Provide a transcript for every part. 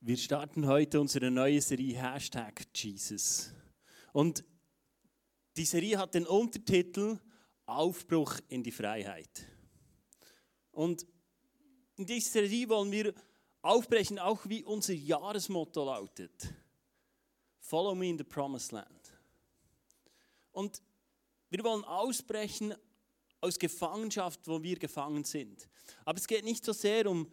Wir starten heute unsere neue Serie Hashtag Jesus. Und die Serie hat den Untertitel Aufbruch in die Freiheit. Und in dieser Serie wollen wir aufbrechen, auch wie unser Jahresmotto lautet. Follow me in the promised land. Und wir wollen ausbrechen aus Gefangenschaft, wo wir gefangen sind. Aber es geht nicht so sehr um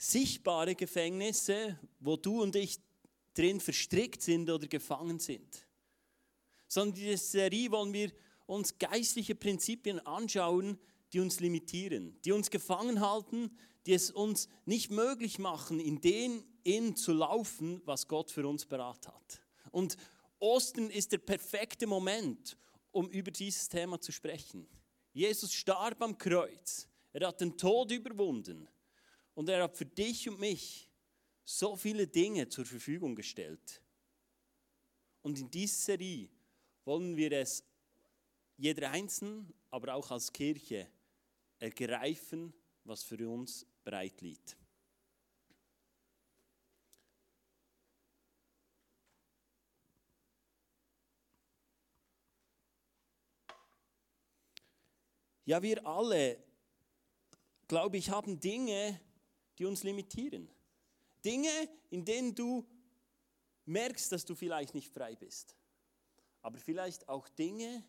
sichtbare Gefängnisse, wo du und ich drin verstrickt sind oder gefangen sind. Sondern in dieser Serie wollen wir uns geistliche Prinzipien anschauen, die uns limitieren, die uns gefangen halten, die es uns nicht möglich machen, in den in zu laufen, was Gott für uns beraten hat. Und Ostern ist der perfekte Moment, um über dieses Thema zu sprechen. Jesus starb am Kreuz. Er hat den Tod überwunden. Und er hat für dich und mich so viele Dinge zur Verfügung gestellt. Und in dieser Serie wollen wir es jeder Einzelne, aber auch als Kirche ergreifen, was für uns bereit liegt. Ja, wir alle, glaube ich, haben Dinge, die uns limitieren. Dinge, in denen du merkst, dass du vielleicht nicht frei bist. Aber vielleicht auch Dinge,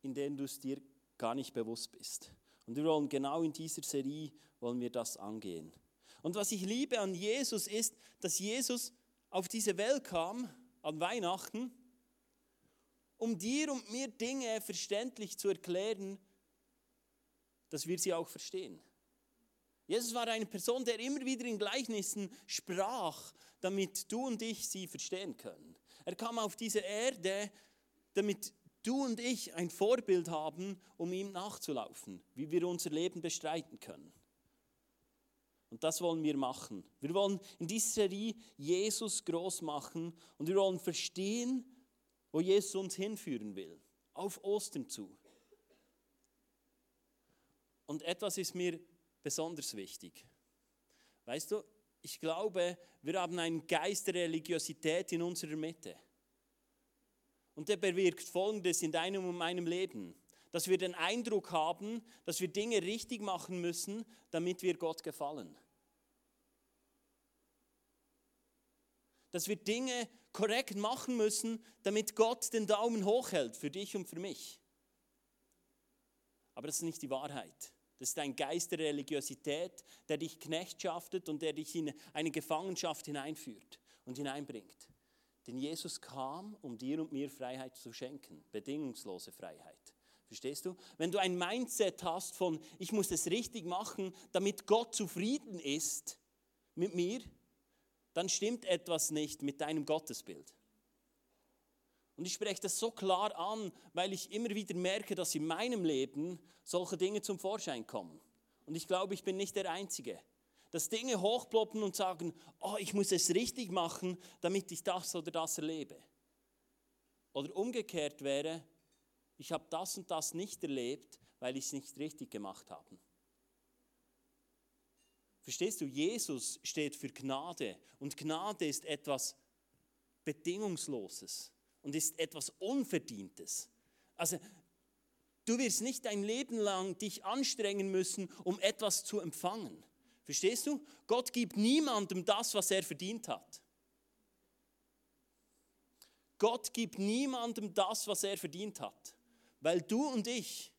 in denen du es dir gar nicht bewusst bist. Und wir wollen genau in dieser Serie wollen wir das angehen. Und was ich liebe an Jesus ist, dass Jesus auf diese Welt kam an Weihnachten, um dir und mir Dinge verständlich zu erklären, dass wir sie auch verstehen. Jesus war eine Person, der immer wieder in Gleichnissen sprach, damit du und ich sie verstehen können. Er kam auf diese Erde, damit du und ich ein Vorbild haben, um ihm nachzulaufen, wie wir unser Leben bestreiten können. Und das wollen wir machen. Wir wollen in dieser Serie Jesus groß machen und wir wollen verstehen, wo Jesus uns hinführen will. Auf Ostern zu. Und etwas ist mir besonders wichtig. Weißt du, ich glaube, wir haben einen Geist der Religiosität in unserer Mitte. Und der bewirkt Folgendes in deinem und meinem Leben. Dass wir den Eindruck haben, dass wir Dinge richtig machen müssen, damit wir Gott gefallen. Dass wir Dinge korrekt machen müssen, damit Gott den Daumen hochhält für dich und für mich. Aber das ist nicht die Wahrheit. Das ist ein Geist der Religiosität, der dich knechtschaftet und der dich in eine Gefangenschaft hineinführt und hineinbringt. Denn Jesus kam, um dir und mir Freiheit zu schenken, bedingungslose Freiheit. Verstehst du? Wenn du ein Mindset hast von, ich muss es richtig machen, damit Gott zufrieden ist mit mir, dann stimmt etwas nicht mit deinem Gottesbild. Und ich spreche das so klar an, weil ich immer wieder merke, dass in meinem Leben solche Dinge zum Vorschein kommen. Und ich glaube, ich bin nicht der Einzige. Dass Dinge hochploppen und sagen, oh, ich muss es richtig machen, damit ich das oder das erlebe. Oder umgekehrt wäre, ich habe das und das nicht erlebt, weil ich es nicht richtig gemacht habe. Verstehst du, Jesus steht für Gnade und Gnade ist etwas Bedingungsloses und ist etwas Unverdientes. Also du wirst nicht dein Leben lang dich anstrengen müssen, um etwas zu empfangen. Verstehst du? Gott gibt niemandem das, was er verdient hat. Gott gibt niemandem das, was er verdient hat. Weil du und ich,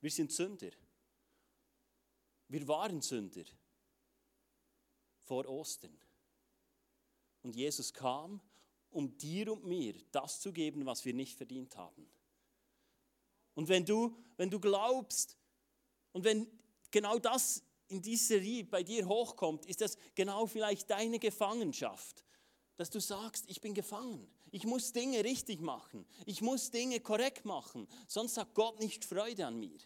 wir sind Sünder. Wir waren Sünder vor Ostern. Und Jesus kam um dir und mir das zu geben, was wir nicht verdient haben. Und wenn du, wenn du glaubst und wenn genau das in dieser Serie bei dir hochkommt, ist das genau vielleicht deine Gefangenschaft, dass du sagst, ich bin gefangen. Ich muss Dinge richtig machen. Ich muss Dinge korrekt machen. Sonst hat Gott nicht Freude an mir.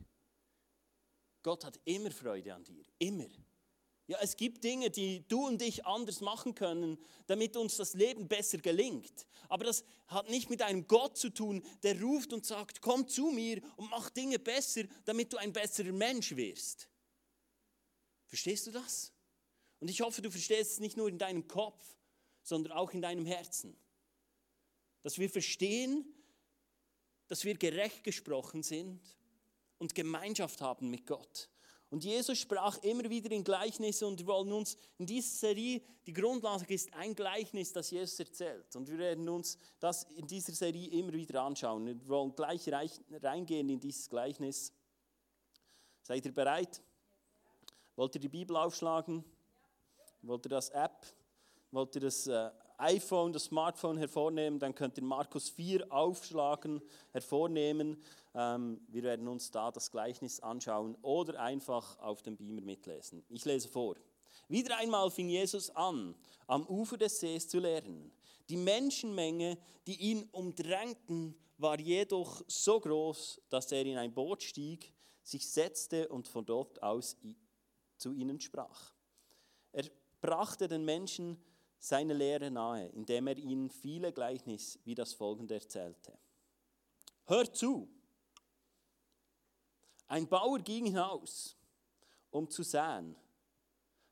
Gott hat immer Freude an dir. Immer. Ja, es gibt Dinge, die du und ich anders machen können, damit uns das Leben besser gelingt. Aber das hat nicht mit einem Gott zu tun, der ruft und sagt, komm zu mir und mach Dinge besser, damit du ein besserer Mensch wirst. Verstehst du das? Und ich hoffe, du verstehst es nicht nur in deinem Kopf, sondern auch in deinem Herzen. Dass wir verstehen, dass wir gerecht gesprochen sind und Gemeinschaft haben mit Gott. Und Jesus sprach immer wieder in Gleichnisse und wir wollen uns in dieser Serie, die Grundlage ist ein Gleichnis, das Jesus erzählt. Und wir werden uns das in dieser Serie immer wieder anschauen. Wir wollen gleich reingehen in dieses Gleichnis. Seid ihr bereit? Wollt ihr die Bibel aufschlagen? Wollt ihr das App? Wollt ihr das äh, iPhone, das Smartphone hervornehmen? Dann könnt ihr Markus 4 aufschlagen, hervornehmen. Ähm, wir werden uns da das Gleichnis anschauen oder einfach auf dem Beamer mitlesen. Ich lese vor. Wieder einmal fing Jesus an, am Ufer des Sees zu lehren. Die Menschenmenge, die ihn umdrängten, war jedoch so groß, dass er in ein Boot stieg, sich setzte und von dort aus zu ihnen sprach. Er brachte den Menschen seine Lehre nahe, indem er ihnen viele Gleichnisse wie das folgende erzählte. Hört zu! Ein Bauer ging hinaus, um zu säen.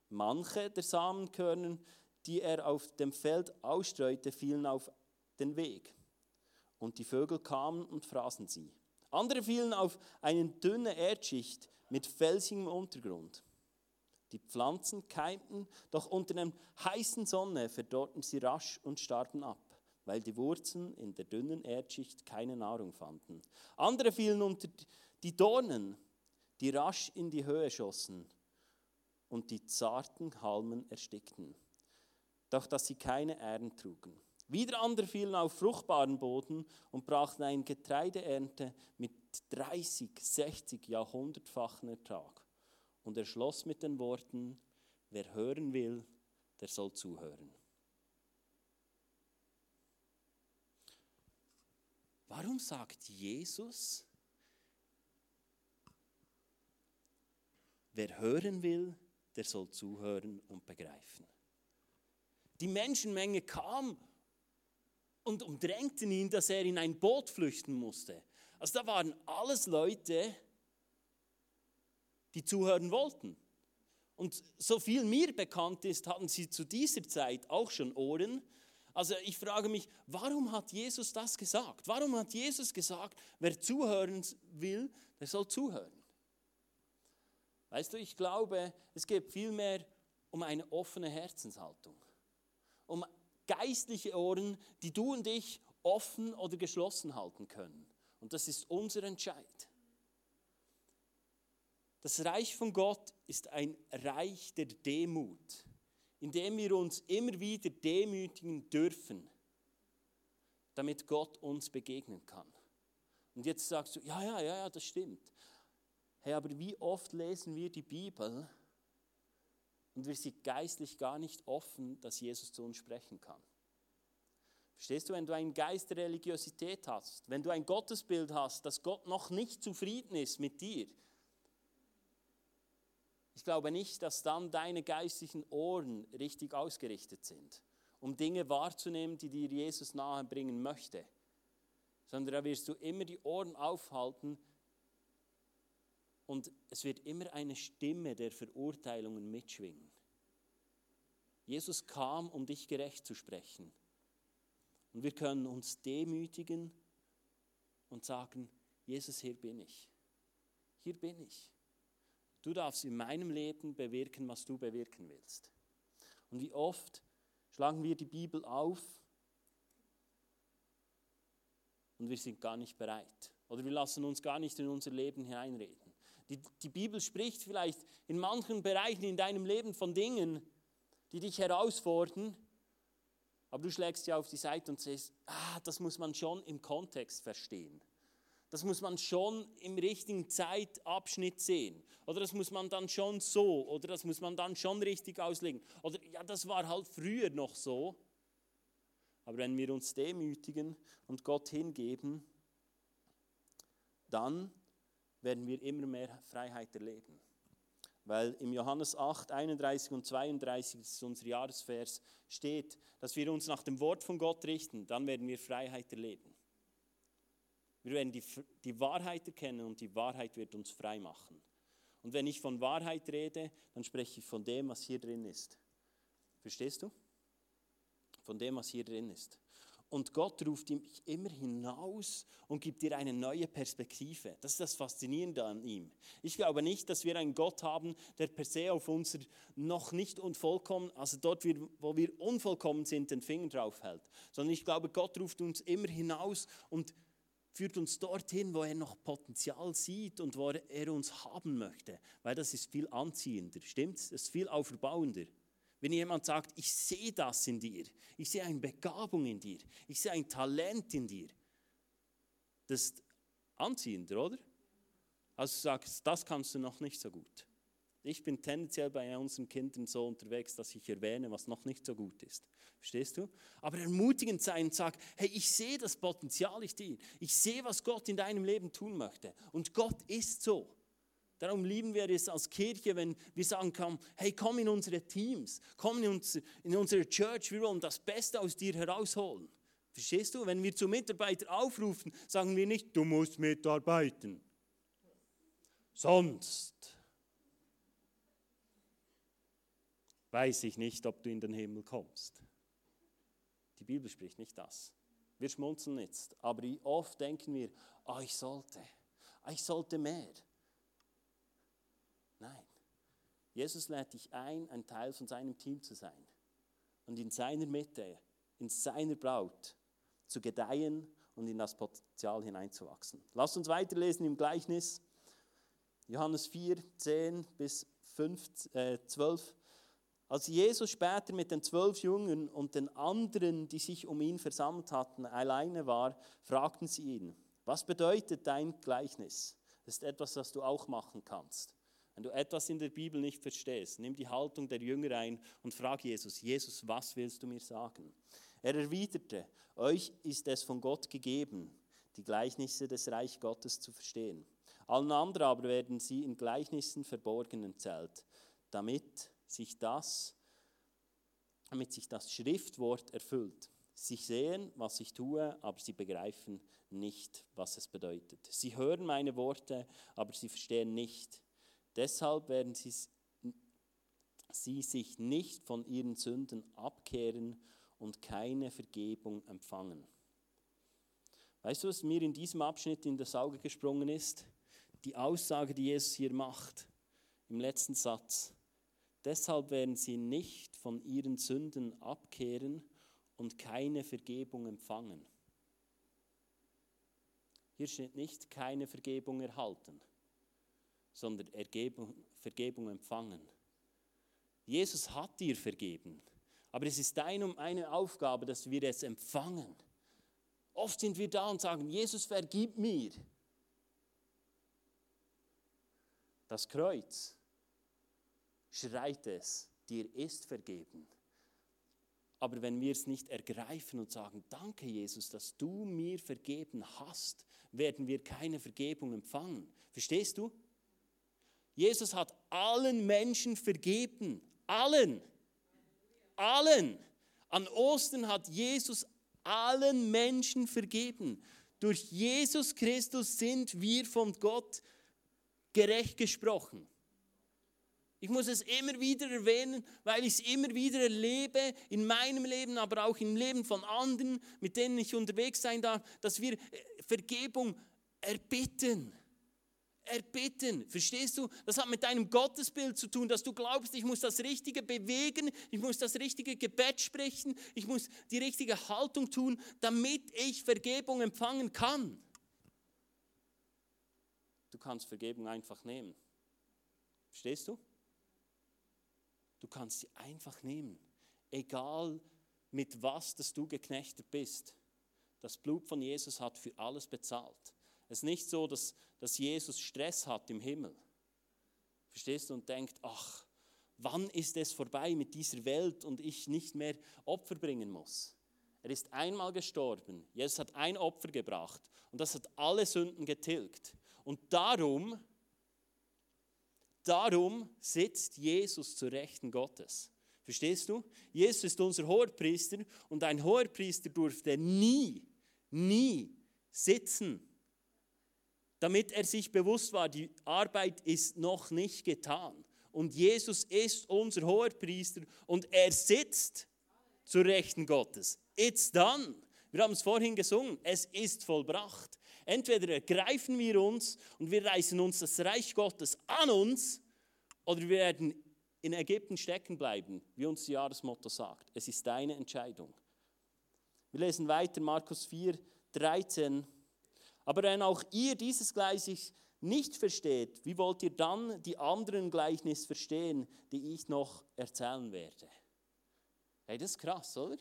Manche der Samenkörner, die er auf dem Feld ausstreute, fielen auf den Weg. Und die Vögel kamen und fraßen sie. Andere fielen auf eine dünne Erdschicht mit felsigem Untergrund. Die Pflanzen keimten, doch unter der heißen Sonne verdorrten sie rasch und starben ab, weil die Wurzeln in der dünnen Erdschicht keine Nahrung fanden. Andere fielen unter die Dornen, die rasch in die Höhe schossen und die zarten Halmen erstickten, doch dass sie keine Ähren trugen. Wieder andere fielen auf fruchtbaren Boden und brachten eine Getreideernte mit 30, 60, Jahrhundertfachen Ertrag. Und er schloss mit den Worten, wer hören will, der soll zuhören. Warum sagt Jesus, wer hören will, der soll zuhören und begreifen? Die Menschenmenge kam und umdrängten ihn, dass er in ein Boot flüchten musste. Also da waren alles Leute, die zuhören wollten. Und so viel mir bekannt ist, hatten sie zu dieser Zeit auch schon Ohren. Also ich frage mich, warum hat Jesus das gesagt? Warum hat Jesus gesagt, wer zuhören will, der soll zuhören? Weißt du, ich glaube, es geht vielmehr um eine offene Herzenshaltung. Um geistliche Ohren, die du und ich offen oder geschlossen halten können. Und das ist unser Entscheid. Das Reich von Gott ist ein Reich der Demut, in dem wir uns immer wieder demütigen dürfen, damit Gott uns begegnen kann. Und jetzt sagst du, ja, ja, ja, ja, das stimmt. Hey, aber wie oft lesen wir die Bibel und wir sind geistlich gar nicht offen, dass Jesus zu uns sprechen kann? Verstehst du, wenn du einen Geist der Religiosität hast, wenn du ein Gottesbild hast, dass Gott noch nicht zufrieden ist mit dir, ich glaube nicht, dass dann deine geistlichen Ohren richtig ausgerichtet sind, um Dinge wahrzunehmen, die dir Jesus nahe bringen möchte, sondern da wirst du immer die Ohren aufhalten und es wird immer eine Stimme der Verurteilungen mitschwingen. Jesus kam, um dich gerecht zu sprechen. Und wir können uns demütigen und sagen, Jesus, hier bin ich. Hier bin ich. Du darfst in meinem Leben bewirken, was du bewirken willst. Und wie oft schlagen wir die Bibel auf und wir sind gar nicht bereit. Oder wir lassen uns gar nicht in unser Leben hineinreden. Die, die Bibel spricht vielleicht in manchen Bereichen in deinem Leben von Dingen, die dich herausfordern, aber du schlägst ja auf die Seite und siehst, ah, das muss man schon im Kontext verstehen. Das muss man schon im richtigen Zeitabschnitt sehen. Oder das muss man dann schon so. Oder das muss man dann schon richtig auslegen. Oder ja, das war halt früher noch so. Aber wenn wir uns demütigen und Gott hingeben, dann werden wir immer mehr Freiheit erleben. Weil im Johannes 8, 31 und 32, das ist unser Jahresvers, steht, dass wir uns nach dem Wort von Gott richten, dann werden wir Freiheit erleben. Wir werden die, die Wahrheit erkennen und die Wahrheit wird uns frei machen. Und wenn ich von Wahrheit rede, dann spreche ich von dem, was hier drin ist. Verstehst du? Von dem, was hier drin ist. Und Gott ruft dich immer hinaus und gibt dir eine neue Perspektive. Das ist das Faszinierende an ihm. Ich glaube nicht, dass wir einen Gott haben, der per se auf unser noch nicht unvollkommen, also dort, wo wir unvollkommen sind, den Finger drauf hält. Sondern ich glaube, Gott ruft uns immer hinaus und führt uns dorthin, wo er noch Potenzial sieht und wo er uns haben möchte. Weil das ist viel anziehender, stimmt's? Das ist viel auferbauender. Wenn jemand sagt, ich sehe das in dir, ich sehe eine Begabung in dir, ich sehe ein Talent in dir, das ist anziehender, oder? Also du sagst, das kannst du noch nicht so gut. Ich bin tendenziell bei unseren Kindern so unterwegs, dass ich erwähne, was noch nicht so gut ist. Verstehst du? Aber ermutigend sein und sagen, hey, ich sehe das Potenzial in dir. Ich sehe, was Gott in deinem Leben tun möchte. Und Gott ist so. Darum lieben wir es als Kirche, wenn wir sagen können, hey, komm in unsere Teams, komm in, uns, in unsere Church, wir wollen das Beste aus dir herausholen. Verstehst du? Wenn wir zu Mitarbeitern aufrufen, sagen wir nicht, du musst mitarbeiten. Sonst weiß ich nicht, ob du in den Himmel kommst. Die Bibel spricht nicht das. Wir schmunzeln jetzt, aber oft denken wir, oh, ich sollte, oh, ich sollte mehr. Nein, Jesus lädt dich ein, ein Teil von seinem Team zu sein und in seiner Mitte, in seiner Braut zu gedeihen und in das Potenzial hineinzuwachsen. Lass uns weiterlesen im Gleichnis. Johannes 4, 10 bis 5, äh, 12. Als Jesus später mit den zwölf Jüngern und den anderen, die sich um ihn versammelt hatten, alleine war, fragten sie ihn, was bedeutet dein Gleichnis? Das ist etwas, das du auch machen kannst. Wenn du etwas in der Bibel nicht verstehst, nimm die Haltung der Jünger ein und frag Jesus, Jesus, was willst du mir sagen? Er erwiderte, euch ist es von Gott gegeben, die Gleichnisse des Reich Gottes zu verstehen. Allen anderen aber werden sie in Gleichnissen verborgen erzählt, damit sich das, damit sich das Schriftwort erfüllt. Sie sehen, was ich tue, aber sie begreifen nicht, was es bedeutet. Sie hören meine Worte, aber sie verstehen nicht. Deshalb werden sie, sie sich nicht von ihren Sünden abkehren und keine Vergebung empfangen. Weißt du, was mir in diesem Abschnitt in das Auge gesprungen ist? Die Aussage, die Jesus hier macht, im letzten Satz. Deshalb werden sie nicht von ihren Sünden abkehren und keine Vergebung empfangen. Hier steht nicht keine Vergebung erhalten, sondern Ergebung, Vergebung empfangen. Jesus hat dir vergeben, aber es ist deine und meine Aufgabe, dass wir es empfangen. Oft sind wir da und sagen, Jesus vergib mir. Das Kreuz schreit es, dir ist vergeben. Aber wenn wir es nicht ergreifen und sagen, danke Jesus, dass du mir vergeben hast, werden wir keine Vergebung empfangen. Verstehst du? Jesus hat allen Menschen vergeben. Allen. Allen. An Ostern hat Jesus allen Menschen vergeben. Durch Jesus Christus sind wir von Gott gerecht gesprochen. Ich muss es immer wieder erwähnen, weil ich es immer wieder erlebe, in meinem Leben, aber auch im Leben von anderen, mit denen ich unterwegs sein darf, dass wir äh, Vergebung erbitten. Erbitten, verstehst du? Das hat mit deinem Gottesbild zu tun, dass du glaubst, ich muss das Richtige bewegen, ich muss das richtige Gebet sprechen, ich muss die richtige Haltung tun, damit ich Vergebung empfangen kann. Du kannst Vergebung einfach nehmen. Verstehst du? Du kannst sie einfach nehmen. Egal mit was, dass du geknechtet bist. Das Blut von Jesus hat für alles bezahlt. Es ist nicht so, dass, dass Jesus Stress hat im Himmel. Verstehst du? Und denkt, ach, wann ist es vorbei mit dieser Welt und ich nicht mehr Opfer bringen muss? Er ist einmal gestorben. Jesus hat ein Opfer gebracht und das hat alle Sünden getilgt. Und darum Darum sitzt Jesus zu Rechten Gottes. Verstehst du? Jesus ist unser Hohepriester und ein Hohepriester durfte nie, nie sitzen, damit er sich bewusst war, die Arbeit ist noch nicht getan. Und Jesus ist unser Hoherpriester und er sitzt zur Rechten Gottes. It's done. Wir haben es vorhin gesungen, es ist vollbracht. Entweder ergreifen wir uns und wir reißen uns das Reich Gottes an uns, oder wir werden in Ägypten stecken bleiben, wie uns das Jahresmotto sagt. Es ist deine Entscheidung. Wir lesen weiter, Markus 4, 13. Aber wenn auch ihr dieses Gleichnis nicht versteht, wie wollt ihr dann die anderen Gleichnisse verstehen, die ich noch erzählen werde? Hey, das ist krass, oder?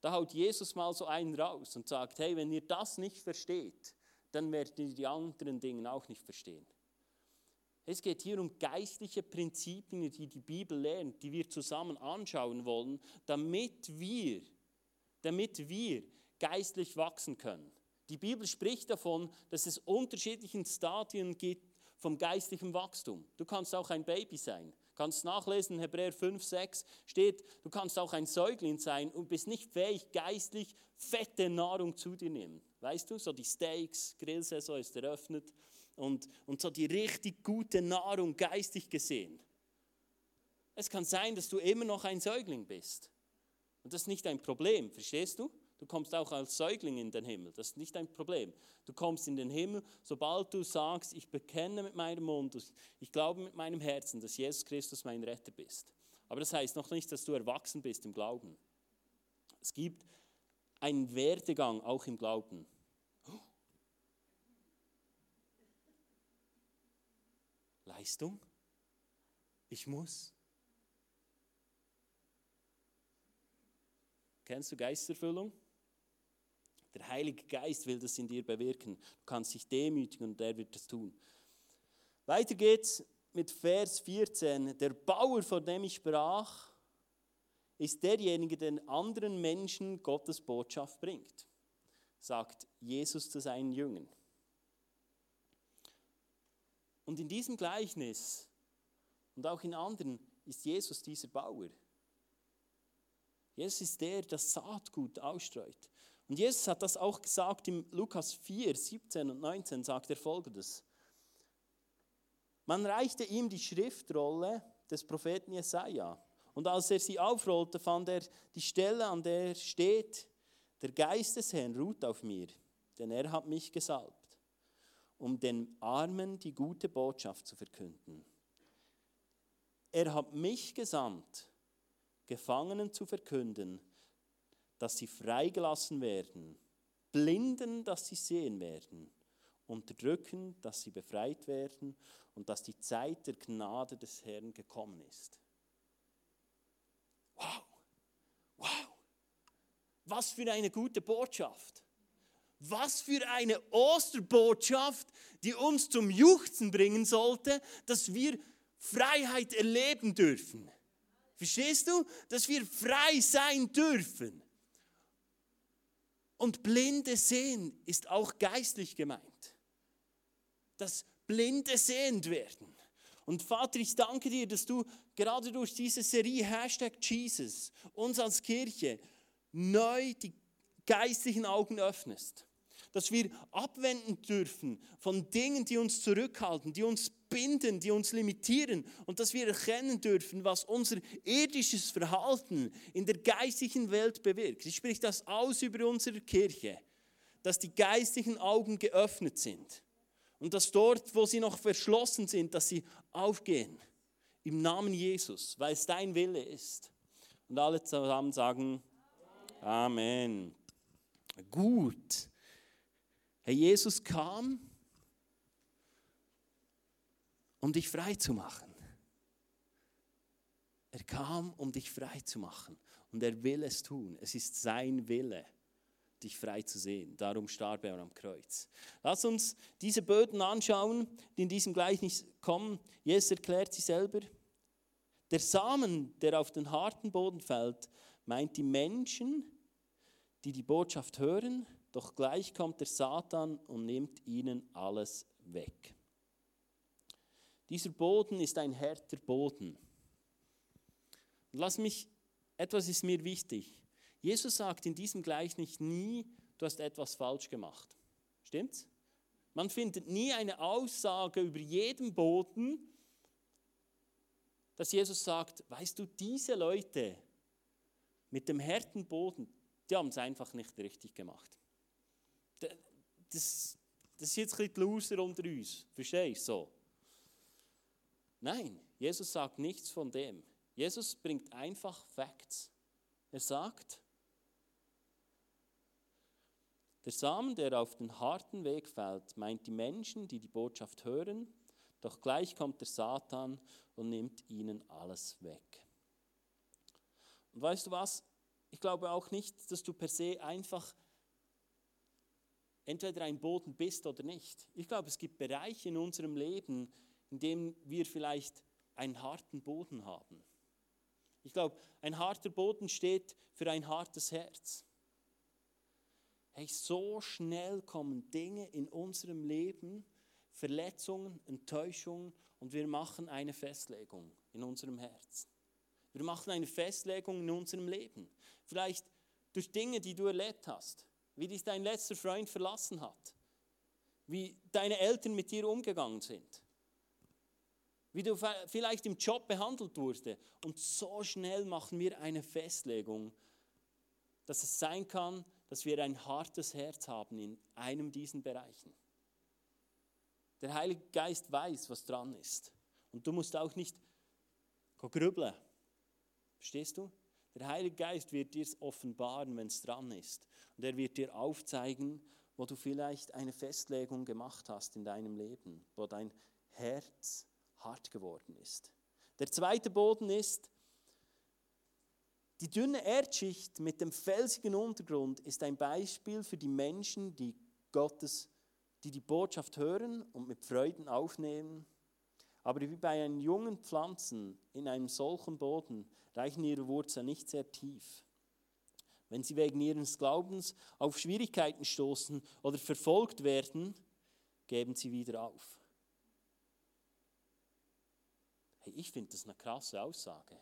Da haut Jesus mal so einen raus und sagt, hey, wenn ihr das nicht versteht, dann werdet ihr die anderen Dinge auch nicht verstehen. Es geht hier um geistliche Prinzipien, die die Bibel lernt, die wir zusammen anschauen wollen, damit wir, damit wir geistlich wachsen können. Die Bibel spricht davon, dass es unterschiedliche Stadien gibt vom geistlichen Wachstum. Du kannst auch ein Baby sein. Du kannst nachlesen, Hebräer 5, 6 steht, du kannst auch ein Säugling sein und bist nicht fähig, geistlich fette Nahrung zu dir nehmen. Weißt du, so die Steaks, Grillsaison ist eröffnet und, und so die richtig gute Nahrung geistig gesehen. Es kann sein, dass du immer noch ein Säugling bist. Und das ist nicht ein Problem, verstehst du? Du kommst auch als Säugling in den Himmel, das ist nicht ein Problem. Du kommst in den Himmel, sobald du sagst, ich bekenne mit meinem Mund, ich glaube mit meinem Herzen, dass Jesus Christus mein Retter bist. Aber das heißt noch nicht, dass du erwachsen bist im Glauben. Es gibt einen Werdegang auch im Glauben. Leistung? Ich muss. Kennst du Geisterfüllung? Der Heilige Geist will das in dir bewirken. Du kannst dich demütigen und er wird das tun. Weiter geht's mit Vers 14. Der Bauer, von dem ich sprach, ist derjenige, der anderen Menschen Gottes Botschaft bringt, sagt Jesus zu seinen Jüngern. Und in diesem Gleichnis und auch in anderen ist Jesus dieser Bauer. Jesus ist der, der das Saatgut ausstreut. Und Jesus hat das auch gesagt im Lukas 4, 17 und 19, sagt er folgendes. Man reichte ihm die Schriftrolle des Propheten Jesaja. Und als er sie aufrollte, fand er die Stelle, an der steht: Der Geist des Herrn ruht auf mir, denn er hat mich gesalbt, um den Armen die gute Botschaft zu verkünden. Er hat mich gesandt, Gefangenen zu verkünden, dass sie freigelassen werden, Blinden, dass sie sehen werden, Unterdrücken, dass sie befreit werden und dass die Zeit der Gnade des Herrn gekommen ist. Wow, wow, was für eine gute Botschaft. Was für eine Osterbotschaft, die uns zum Juchzen bringen sollte, dass wir Freiheit erleben dürfen. Verstehst du? Dass wir frei sein dürfen. Und blinde sehen ist auch geistlich gemeint. Dass Blinde sehend werden. Und Vater, ich danke dir, dass du gerade durch diese Serie Hashtag Jesus uns als Kirche neu die geistlichen Augen öffnest. Dass wir abwenden dürfen von Dingen, die uns zurückhalten, die uns binden, die uns limitieren und dass wir erkennen dürfen, was unser irdisches Verhalten in der geistlichen Welt bewirkt. Ich spreche das aus über unsere Kirche, dass die geistlichen Augen geöffnet sind und dass dort, wo sie noch verschlossen sind, dass sie aufgehen. Im Namen Jesus, weil es dein Wille ist. Und alle zusammen sagen Amen. Gut. Herr Jesus kam um dich frei zu machen. Er kam, um dich frei zu machen. Und er will es tun. Es ist sein Wille, dich frei zu sehen. Darum starb er am Kreuz. Lass uns diese Böden anschauen, die in diesem Gleichnis kommen. Jesus erklärt sie selber. Der Samen, der auf den harten Boden fällt, meint die Menschen, die die Botschaft hören, doch gleich kommt der Satan und nimmt ihnen alles weg. Dieser Boden ist ein härter Boden. lass mich, etwas ist mir wichtig. Jesus sagt in diesem Gleichnis nie, du hast etwas falsch gemacht. Stimmt's? Man findet nie eine Aussage über jeden Boden, dass Jesus sagt, weißt du, diese Leute mit dem harten Boden, die haben es einfach nicht richtig gemacht. Das, das ist jetzt ein bisschen die Loser unter uns, verstehst du so? Nein, Jesus sagt nichts von dem. Jesus bringt einfach Facts. Er sagt, der Samen, der auf den harten Weg fällt, meint die Menschen, die die Botschaft hören, doch gleich kommt der Satan und nimmt ihnen alles weg. Und weißt du was? Ich glaube auch nicht, dass du per se einfach entweder ein Boden bist oder nicht. Ich glaube, es gibt Bereiche in unserem Leben, in denen wir vielleicht einen harten Boden haben. Ich glaube, ein harter Boden steht für ein hartes Herz. Hey, so schnell kommen Dinge in unserem Leben, Verletzungen, Enttäuschungen und wir machen eine Festlegung in unserem Herz. Wir machen eine Festlegung in unserem Leben. Vielleicht durch Dinge, die du erlebt hast, wie dich dein letzter Freund verlassen hat, wie deine Eltern mit dir umgegangen sind, wie du vielleicht im Job behandelt wurde. Und so schnell machen wir eine Festlegung, dass es sein kann, dass wir ein hartes Herz haben in einem diesen Bereichen. Der Heilige Geist weiß, was dran ist. Und du musst auch nicht grübeln. Verstehst du? Der Heilige Geist wird dir es offenbaren, wenn es dran ist. Und er wird dir aufzeigen, wo du vielleicht eine Festlegung gemacht hast in deinem Leben, wo dein Herz hart geworden ist. Der zweite Boden ist, die dünne Erdschicht mit dem felsigen Untergrund ist ein Beispiel für die Menschen, die Gottes, die die Botschaft hören und mit Freuden aufnehmen. Aber wie bei einen jungen Pflanzen in einem solchen Boden reichen ihre Wurzeln nicht sehr tief. Wenn sie wegen ihres Glaubens auf Schwierigkeiten stoßen oder verfolgt werden, geben sie wieder auf. Hey, ich finde das eine krasse Aussage.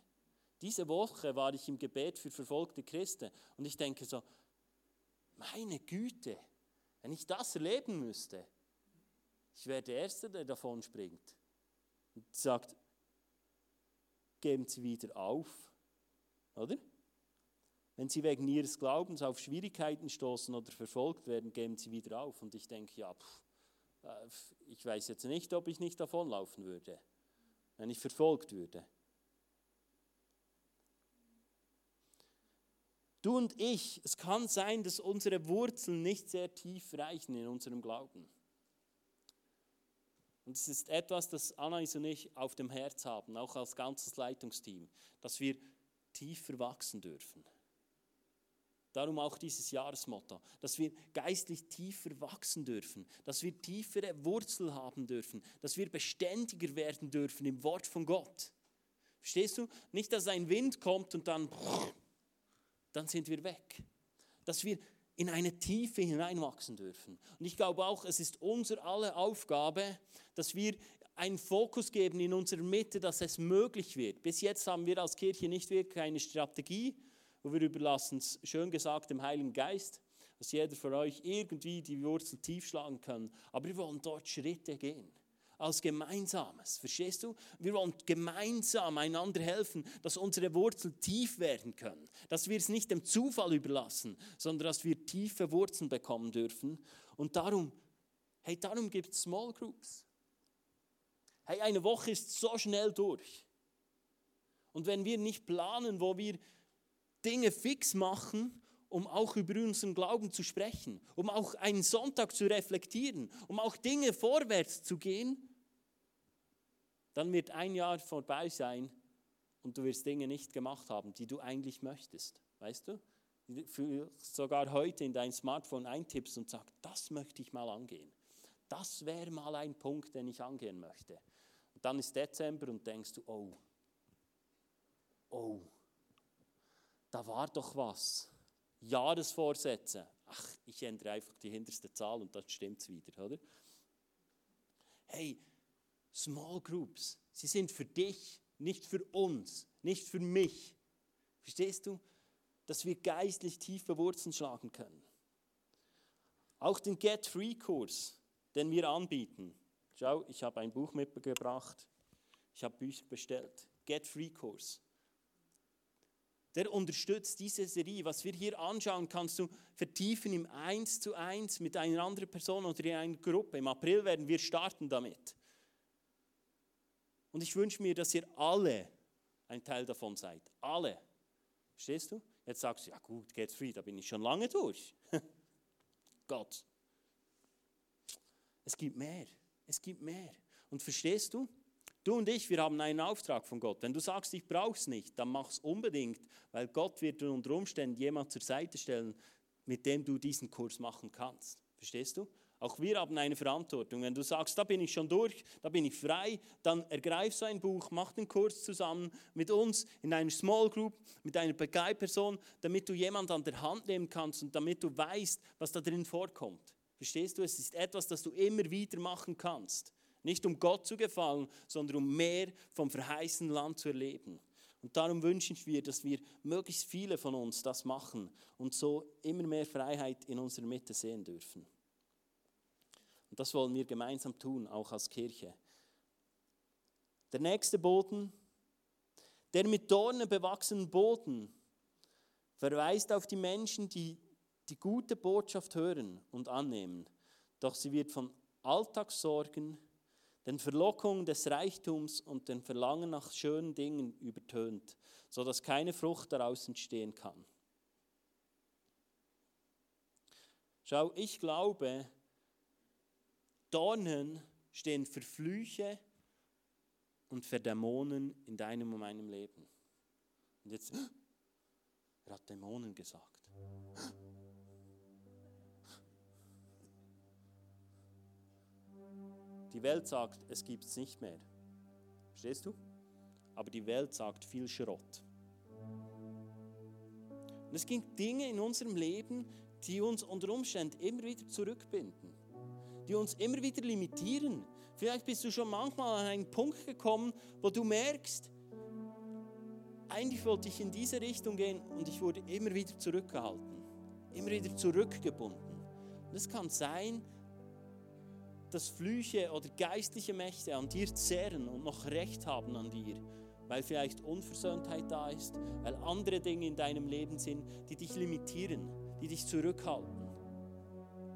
Diese Woche war ich im Gebet für verfolgte Christen und ich denke so, meine Güte, wenn ich das erleben müsste, ich wäre der Erste, der davon springt. Und sagt, geben Sie wieder auf, oder? Wenn Sie wegen Ihres Glaubens auf Schwierigkeiten stoßen oder verfolgt werden, geben Sie wieder auf. Und ich denke, ja, pff, äh, ich weiß jetzt nicht, ob ich nicht davonlaufen würde wenn ich verfolgt würde. Du und ich, es kann sein, dass unsere Wurzeln nicht sehr tief reichen in unserem Glauben. Und es ist etwas, das Anais und ich auf dem Herz haben, auch als ganzes Leitungsteam, dass wir tiefer wachsen dürfen. Darum auch dieses Jahresmotto, dass wir geistlich tiefer wachsen dürfen, dass wir tiefere Wurzel haben dürfen, dass wir beständiger werden dürfen im Wort von Gott. Verstehst du? Nicht, dass ein Wind kommt und dann, dann sind wir weg. Dass wir in eine Tiefe hineinwachsen dürfen. Und ich glaube auch, es ist unsere alle Aufgabe, dass wir einen Fokus geben in unserer Mitte, dass es möglich wird. Bis jetzt haben wir als Kirche nicht wirklich eine Strategie, wo wir überlassen es, schön gesagt, dem Heiligen Geist, dass jeder von euch irgendwie die Wurzel tief schlagen kann. Aber wir wollen dort Schritte gehen. Als Gemeinsames, verstehst du? Wir wollen gemeinsam einander helfen, dass unsere Wurzeln tief werden können. Dass wir es nicht dem Zufall überlassen, sondern dass wir tiefe Wurzeln bekommen dürfen. Und darum, hey, darum gibt es Small Groups. Hey, eine Woche ist so schnell durch. Und wenn wir nicht planen, wo wir Dinge fix machen, um auch über unseren Glauben zu sprechen, um auch einen Sonntag zu reflektieren, um auch Dinge vorwärts zu gehen, dann wird ein Jahr vorbei sein und du wirst Dinge nicht gemacht haben, die du eigentlich möchtest. Weißt du? Sogar heute in dein Smartphone eintippst und sagst, das möchte ich mal angehen. Das wäre mal ein Punkt, den ich angehen möchte. Und dann ist Dezember und denkst du, oh, oh, da war doch was. Jahresvorsätze. Ach, ich ändere einfach die hinterste Zahl und dann stimmt es wieder, oder? Hey, Small Groups, sie sind für dich, nicht für uns, nicht für mich. Verstehst du? Dass wir geistlich tiefe Wurzeln schlagen können. Auch den Get-Free-Kurs, den wir anbieten. Schau, ich habe ein Buch mitgebracht. Ich habe Bücher bestellt. Get Free Kurs. Der unterstützt diese Serie. Was wir hier anschauen, kannst du vertiefen im Eins zu Eins mit einer anderen Person oder in einer Gruppe. Im April werden wir starten damit. Und ich wünsche mir, dass ihr alle ein Teil davon seid. Alle. Verstehst du? Jetzt sagst du, ja gut, Get Free, da bin ich schon lange durch. Gott. Es gibt mehr. Es gibt mehr. Und verstehst du? Du und ich, wir haben einen Auftrag von Gott. Wenn du sagst, ich brauche es nicht, dann mach es unbedingt, weil Gott wird unter Umständen jemand zur Seite stellen, mit dem du diesen Kurs machen kannst. Verstehst du? Auch wir haben eine Verantwortung. Wenn du sagst, da bin ich schon durch, da bin ich frei, dann ergreif so ein Buch, mach den Kurs zusammen mit uns in einer Small Group, mit einer Begleitperson, damit du jemanden an der Hand nehmen kannst und damit du weißt, was da drin vorkommt. Verstehst du? Es ist etwas, das du immer wieder machen kannst. Nicht um Gott zu gefallen, sondern um mehr vom verheißenen Land zu erleben. Und darum wünschen wir, dass wir möglichst viele von uns das machen und so immer mehr Freiheit in unserer Mitte sehen dürfen. Und das wollen wir gemeinsam tun, auch als Kirche. Der nächste Boden, der mit Dornen bewachsenen Boden, verweist auf die Menschen, die die gute Botschaft hören und annehmen. Doch sie wird von Alltagssorgen, den Verlockungen des Reichtums und den Verlangen nach schönen Dingen übertönt, sodass keine Frucht daraus entstehen kann. Schau, ich glaube, Dornen stehen für Flüche und für Dämonen in deinem und meinem Leben. Und jetzt, er hat Dämonen gesagt. Die Welt sagt, es gibt es nicht mehr. Verstehst du? Aber die Welt sagt viel Schrott. Und es gibt Dinge in unserem Leben, die uns unter Umständen immer wieder zurückbinden, die uns immer wieder limitieren. Vielleicht bist du schon manchmal an einen Punkt gekommen, wo du merkst, eigentlich wollte ich in diese Richtung gehen und ich wurde immer wieder zurückgehalten, immer wieder zurückgebunden. Und es kann sein, dass Flüche oder geistliche Mächte an dir zehren und noch Recht haben an dir, weil vielleicht Unversöhntheit da ist, weil andere Dinge in deinem Leben sind, die dich limitieren, die dich zurückhalten.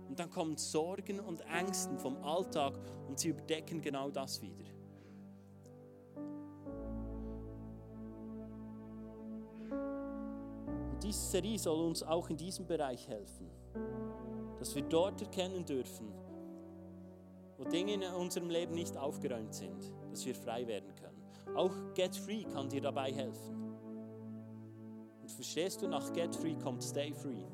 Und dann kommen Sorgen und Ängsten vom Alltag und sie überdecken genau das wieder. Und diese Serie soll uns auch in diesem Bereich helfen, dass wir dort erkennen dürfen, wo Dinge in unserem Leben nicht aufgeräumt sind, dass wir frei werden können. Auch Get Free kann dir dabei helfen. Und verstehst du, nach Get Free kommt Stay Free.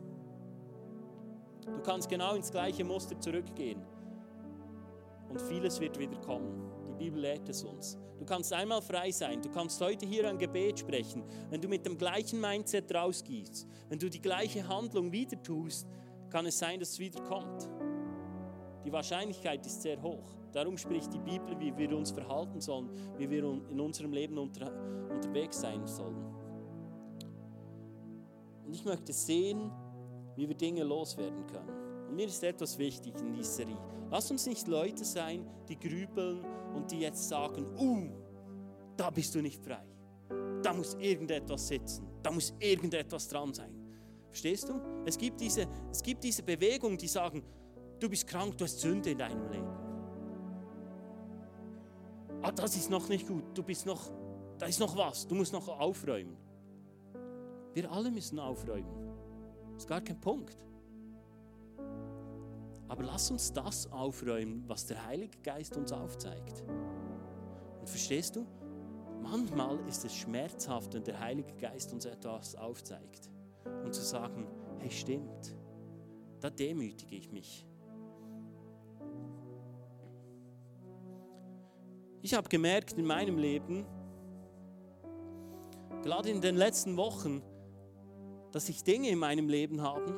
Du kannst genau ins gleiche Muster zurückgehen und vieles wird wieder kommen. Die Bibel lehrt es uns. Du kannst einmal frei sein. Du kannst heute hier ein Gebet sprechen. Wenn du mit dem gleichen Mindset rausgehst, wenn du die gleiche Handlung wieder tust, kann es sein, dass es wieder kommt. Die Wahrscheinlichkeit ist sehr hoch. Darum spricht die Bibel, wie wir uns verhalten sollen, wie wir in unserem Leben unter, unterwegs sein sollen. Und ich möchte sehen, wie wir Dinge loswerden können. Und mir ist etwas wichtig in dieser Serie. Lass uns nicht Leute sein, die grübeln und die jetzt sagen, uh, da bist du nicht frei. Da muss irgendetwas sitzen. Da muss irgendetwas dran sein. Verstehst du? Es gibt diese, es gibt diese Bewegung, die sagen, du bist krank, du hast Sünde in deinem Leben. Ah, das ist noch nicht gut, du bist noch, da ist noch was, du musst noch aufräumen. Wir alle müssen aufräumen. Das ist gar kein Punkt. Aber lass uns das aufräumen, was der Heilige Geist uns aufzeigt. Und verstehst du? Manchmal ist es schmerzhaft, wenn der Heilige Geist uns etwas aufzeigt. Und zu sagen, hey stimmt, da demütige ich mich. Ich habe gemerkt in meinem Leben, gerade in den letzten Wochen, dass ich Dinge in meinem Leben habe,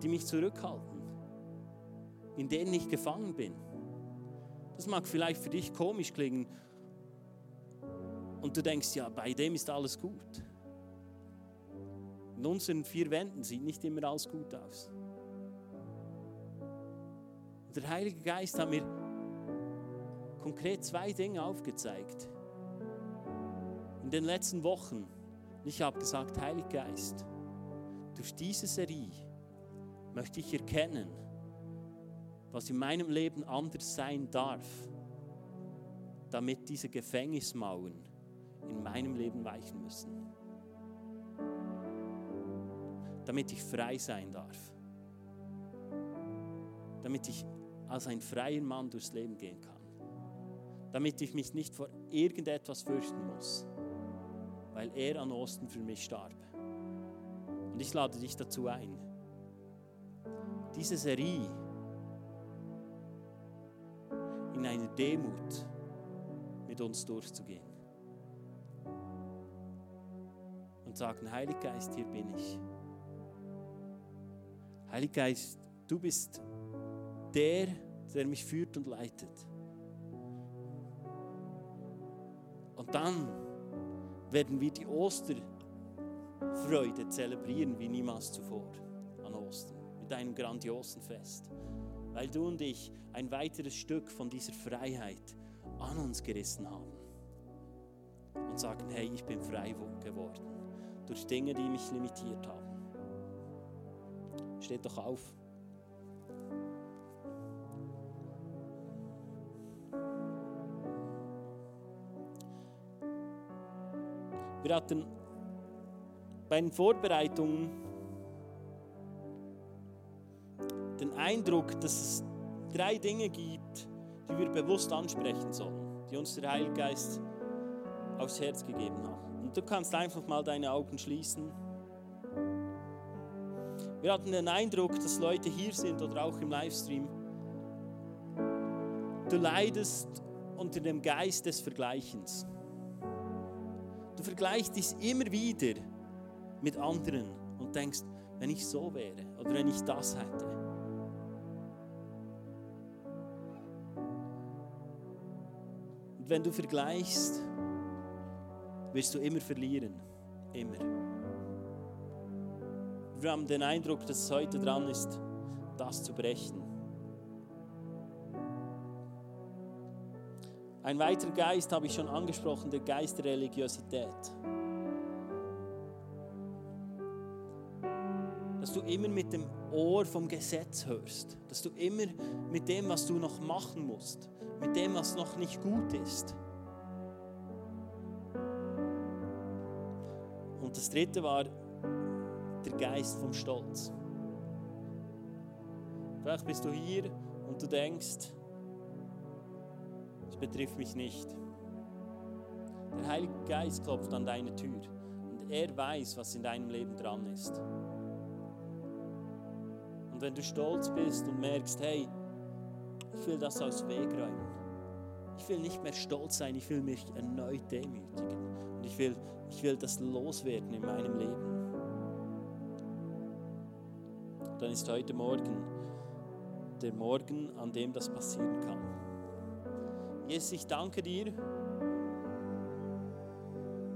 die mich zurückhalten, in denen ich gefangen bin. Das mag vielleicht für dich komisch klingen und du denkst, ja, bei dem ist alles gut. In unseren vier Wänden sieht nicht immer alles gut aus. der Heilige Geist hat mir konkret zwei Dinge aufgezeigt. In den letzten Wochen. Ich habe gesagt, Heiliger Geist, durch diese Serie möchte ich erkennen, was in meinem Leben anders sein darf, damit diese Gefängnismauern in meinem Leben weichen müssen. Damit ich frei sein darf. Damit ich als ein freier Mann durchs Leben gehen kann. Damit ich mich nicht vor irgendetwas fürchten muss, weil er an Osten für mich starb. Und ich lade dich dazu ein, diese Serie in einer Demut mit uns durchzugehen. Und sagen, Heiliger Geist, hier bin ich. Heiliger Geist, du bist der, der mich führt und leitet. Und dann werden wir die Osterfreude zelebrieren wie niemals zuvor an Ostern, mit einem grandiosen Fest, weil du und ich ein weiteres Stück von dieser Freiheit an uns gerissen haben und sagen, hey, ich bin frei geworden durch Dinge, die mich limitiert haben. Steht doch auf. Wir hatten bei den Vorbereitungen den Eindruck, dass es drei Dinge gibt, die wir bewusst ansprechen sollen, die uns der Heilige aufs Herz gegeben hat. Und du kannst einfach mal deine Augen schließen. Wir hatten den Eindruck, dass Leute hier sind oder auch im Livestream. Du leidest unter dem Geist des Vergleichens. Du vergleichst dich immer wieder mit anderen und denkst, wenn ich so wäre oder wenn ich das hätte. Und wenn du vergleichst, wirst du immer verlieren. Immer. Wir haben den Eindruck, dass es heute dran ist, das zu brechen. Ein weiterer Geist habe ich schon angesprochen, der Geist der Religiosität. Dass du immer mit dem Ohr vom Gesetz hörst, dass du immer mit dem, was du noch machen musst, mit dem, was noch nicht gut ist. Und das dritte war der Geist vom Stolz. Vielleicht bist du hier und du denkst, betrifft mich nicht. Der Heilige Geist klopft an deine Tür und er weiß, was in deinem Leben dran ist. Und wenn du stolz bist und merkst, hey, ich will das aus Weg räumen. Ich will nicht mehr stolz sein, ich will mich erneut demütigen. Und ich will, ich will das loswerden in meinem Leben. Dann ist heute Morgen der Morgen, an dem das passieren kann. Jesus, ich danke dir,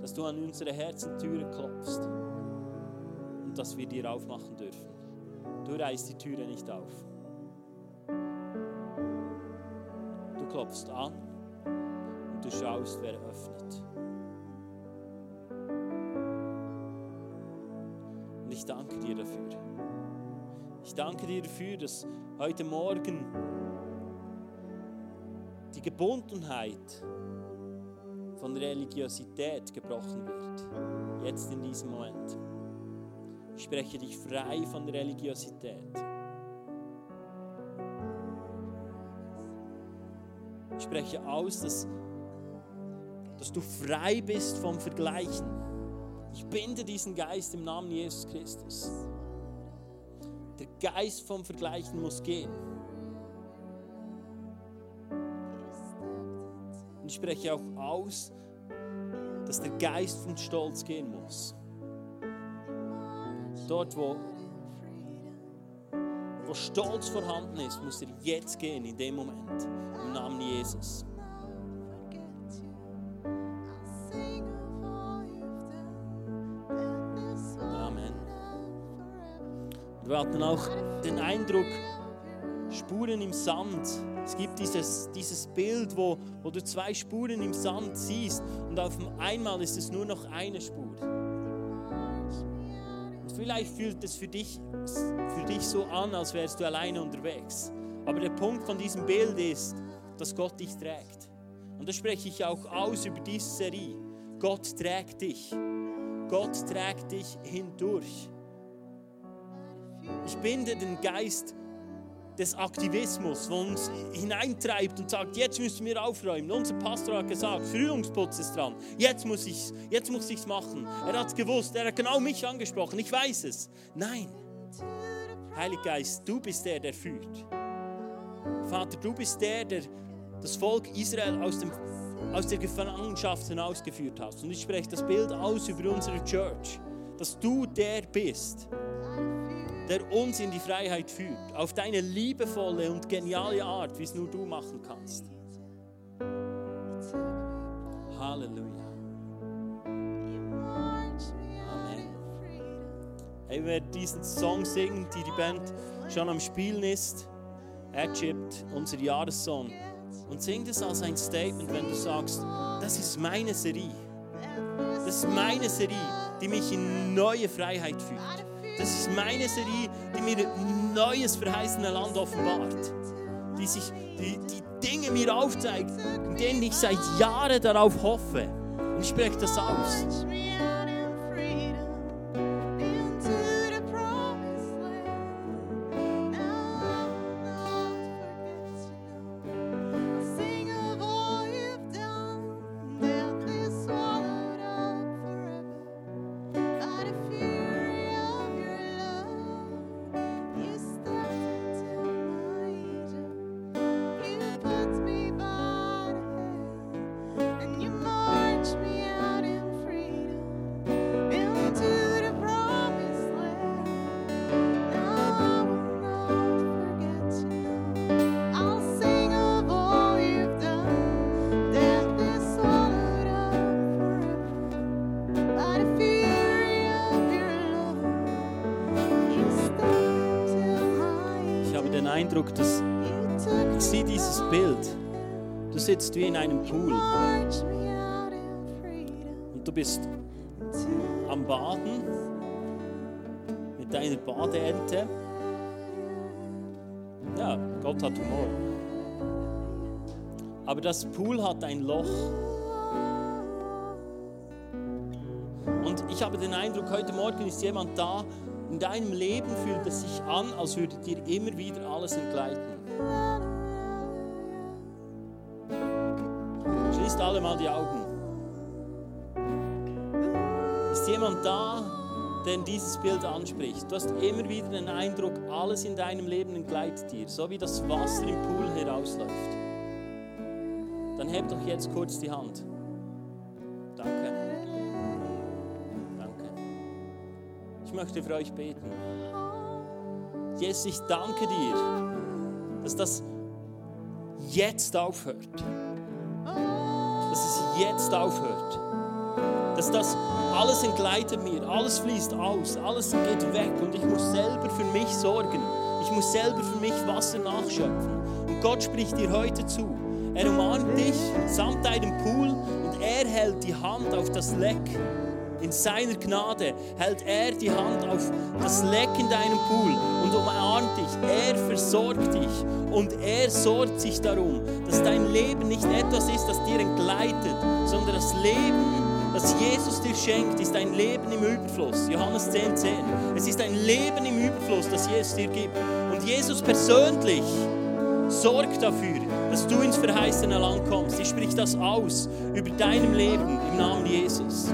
dass du an unsere Herzentüre klopfst und dass wir dir aufmachen dürfen. Du reißt die Türe nicht auf. Du klopfst an und du schaust, wer öffnet. Und ich danke dir dafür. Ich danke dir dafür, dass heute Morgen die Gebundenheit von Religiosität gebrochen wird. Jetzt in diesem Moment. Ich spreche dich frei von Religiosität. Ich spreche aus, dass, dass du frei bist vom Vergleichen. Ich binde diesen Geist im Namen Jesus Christus. Der Geist vom Vergleichen muss gehen. Ich spreche auch aus, dass der Geist von Stolz gehen muss. Dort, wo, wo Stolz vorhanden ist, muss er jetzt gehen, in dem Moment, im Namen Jesus. Amen. wir hatten auch den Eindruck, Spuren im Sand. Es gibt dieses, dieses Bild, wo, wo du zwei Spuren im Sand siehst und auf einmal ist es nur noch eine Spur. Und vielleicht fühlt es für dich, für dich so an, als wärst du alleine unterwegs. Aber der Punkt von diesem Bild ist, dass Gott dich trägt. Und das spreche ich auch aus über diese Serie. Gott trägt dich. Gott trägt dich hindurch. Ich binde den Geist des Aktivismus, der uns hineintreibt und sagt, jetzt müssen wir aufräumen. Unser Pastor hat gesagt, Frühlingsputz ist dran. Jetzt muss ich es muss ich's machen. Er hat es gewusst, er hat genau mich angesprochen. Ich weiß es. Nein. Heiliger Geist, du bist der, der führt. Vater, du bist der, der das Volk Israel aus, dem, aus der Gefangenschaft hinausgeführt hat. Und ich spreche das Bild aus über unsere Church, dass du der bist der uns in die Freiheit führt, auf deine liebevolle und geniale Art, wie es nur du machen kannst. Halleluja. Amen. Hey, wir werden diesen Song singen, die die Band schon am Spielen ist. Egypt, unser Jahressong. Und sing das als ein Statement, wenn du sagst, das ist meine Serie. Das ist meine Serie, die mich in neue Freiheit führt. Das ist meine Serie, die mir ein neues verheißene Land offenbart. Die, sich, die, die Dinge mir aufzeigt, in denen ich seit Jahren darauf hoffe. Und ich spreche das aus. Eindruck, dass ich sehe dieses Bild. Du sitzt wie in einem Pool und du bist am Baden mit deiner Badeente. Ja, Gott hat Humor. Aber das Pool hat ein Loch. Und ich habe den Eindruck, heute Morgen ist jemand da, deinem Leben fühlt es sich an, als würde dir immer wieder alles entgleiten. Schließt alle mal die Augen. Ist jemand da, der dieses Bild anspricht? Du hast immer wieder den Eindruck, alles in deinem Leben entgleitet dir, so wie das Wasser im Pool herausläuft. Dann heb doch jetzt kurz die Hand. Ich möchte für euch beten. Jesus, ich danke dir, dass das jetzt aufhört. Dass es jetzt aufhört. Dass das alles entgleitet mir, alles fließt aus, alles geht weg und ich muss selber für mich sorgen. Ich muss selber für mich Wasser nachschöpfen. Und Gott spricht dir heute zu. Er umarmt dich samt deinem Pool und er hält die Hand auf das Leck in seiner Gnade hält er die Hand auf das Leck in deinem Pool und umarmt dich. Er versorgt dich und er sorgt sich darum, dass dein Leben nicht etwas ist, das dir entgleitet, sondern das Leben, das Jesus dir schenkt, ist ein Leben im Überfluss. Johannes 10,10. 10. Es ist ein Leben im Überfluss, das Jesus dir gibt. Und Jesus persönlich sorgt dafür, dass du ins verheißene Land kommst. Ich sprich das aus über deinem Leben im Namen Jesus.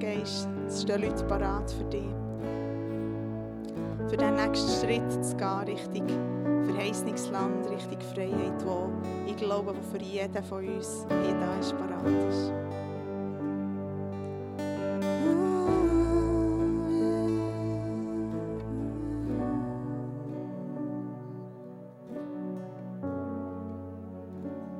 Geist, es stehen Leute parat für dich. Für den nächsten Schritt zu gehen, Richtung Verheißungsland, Richtung Freiheit, wo ich glaube, wo für jeden von uns da ist, parat ist.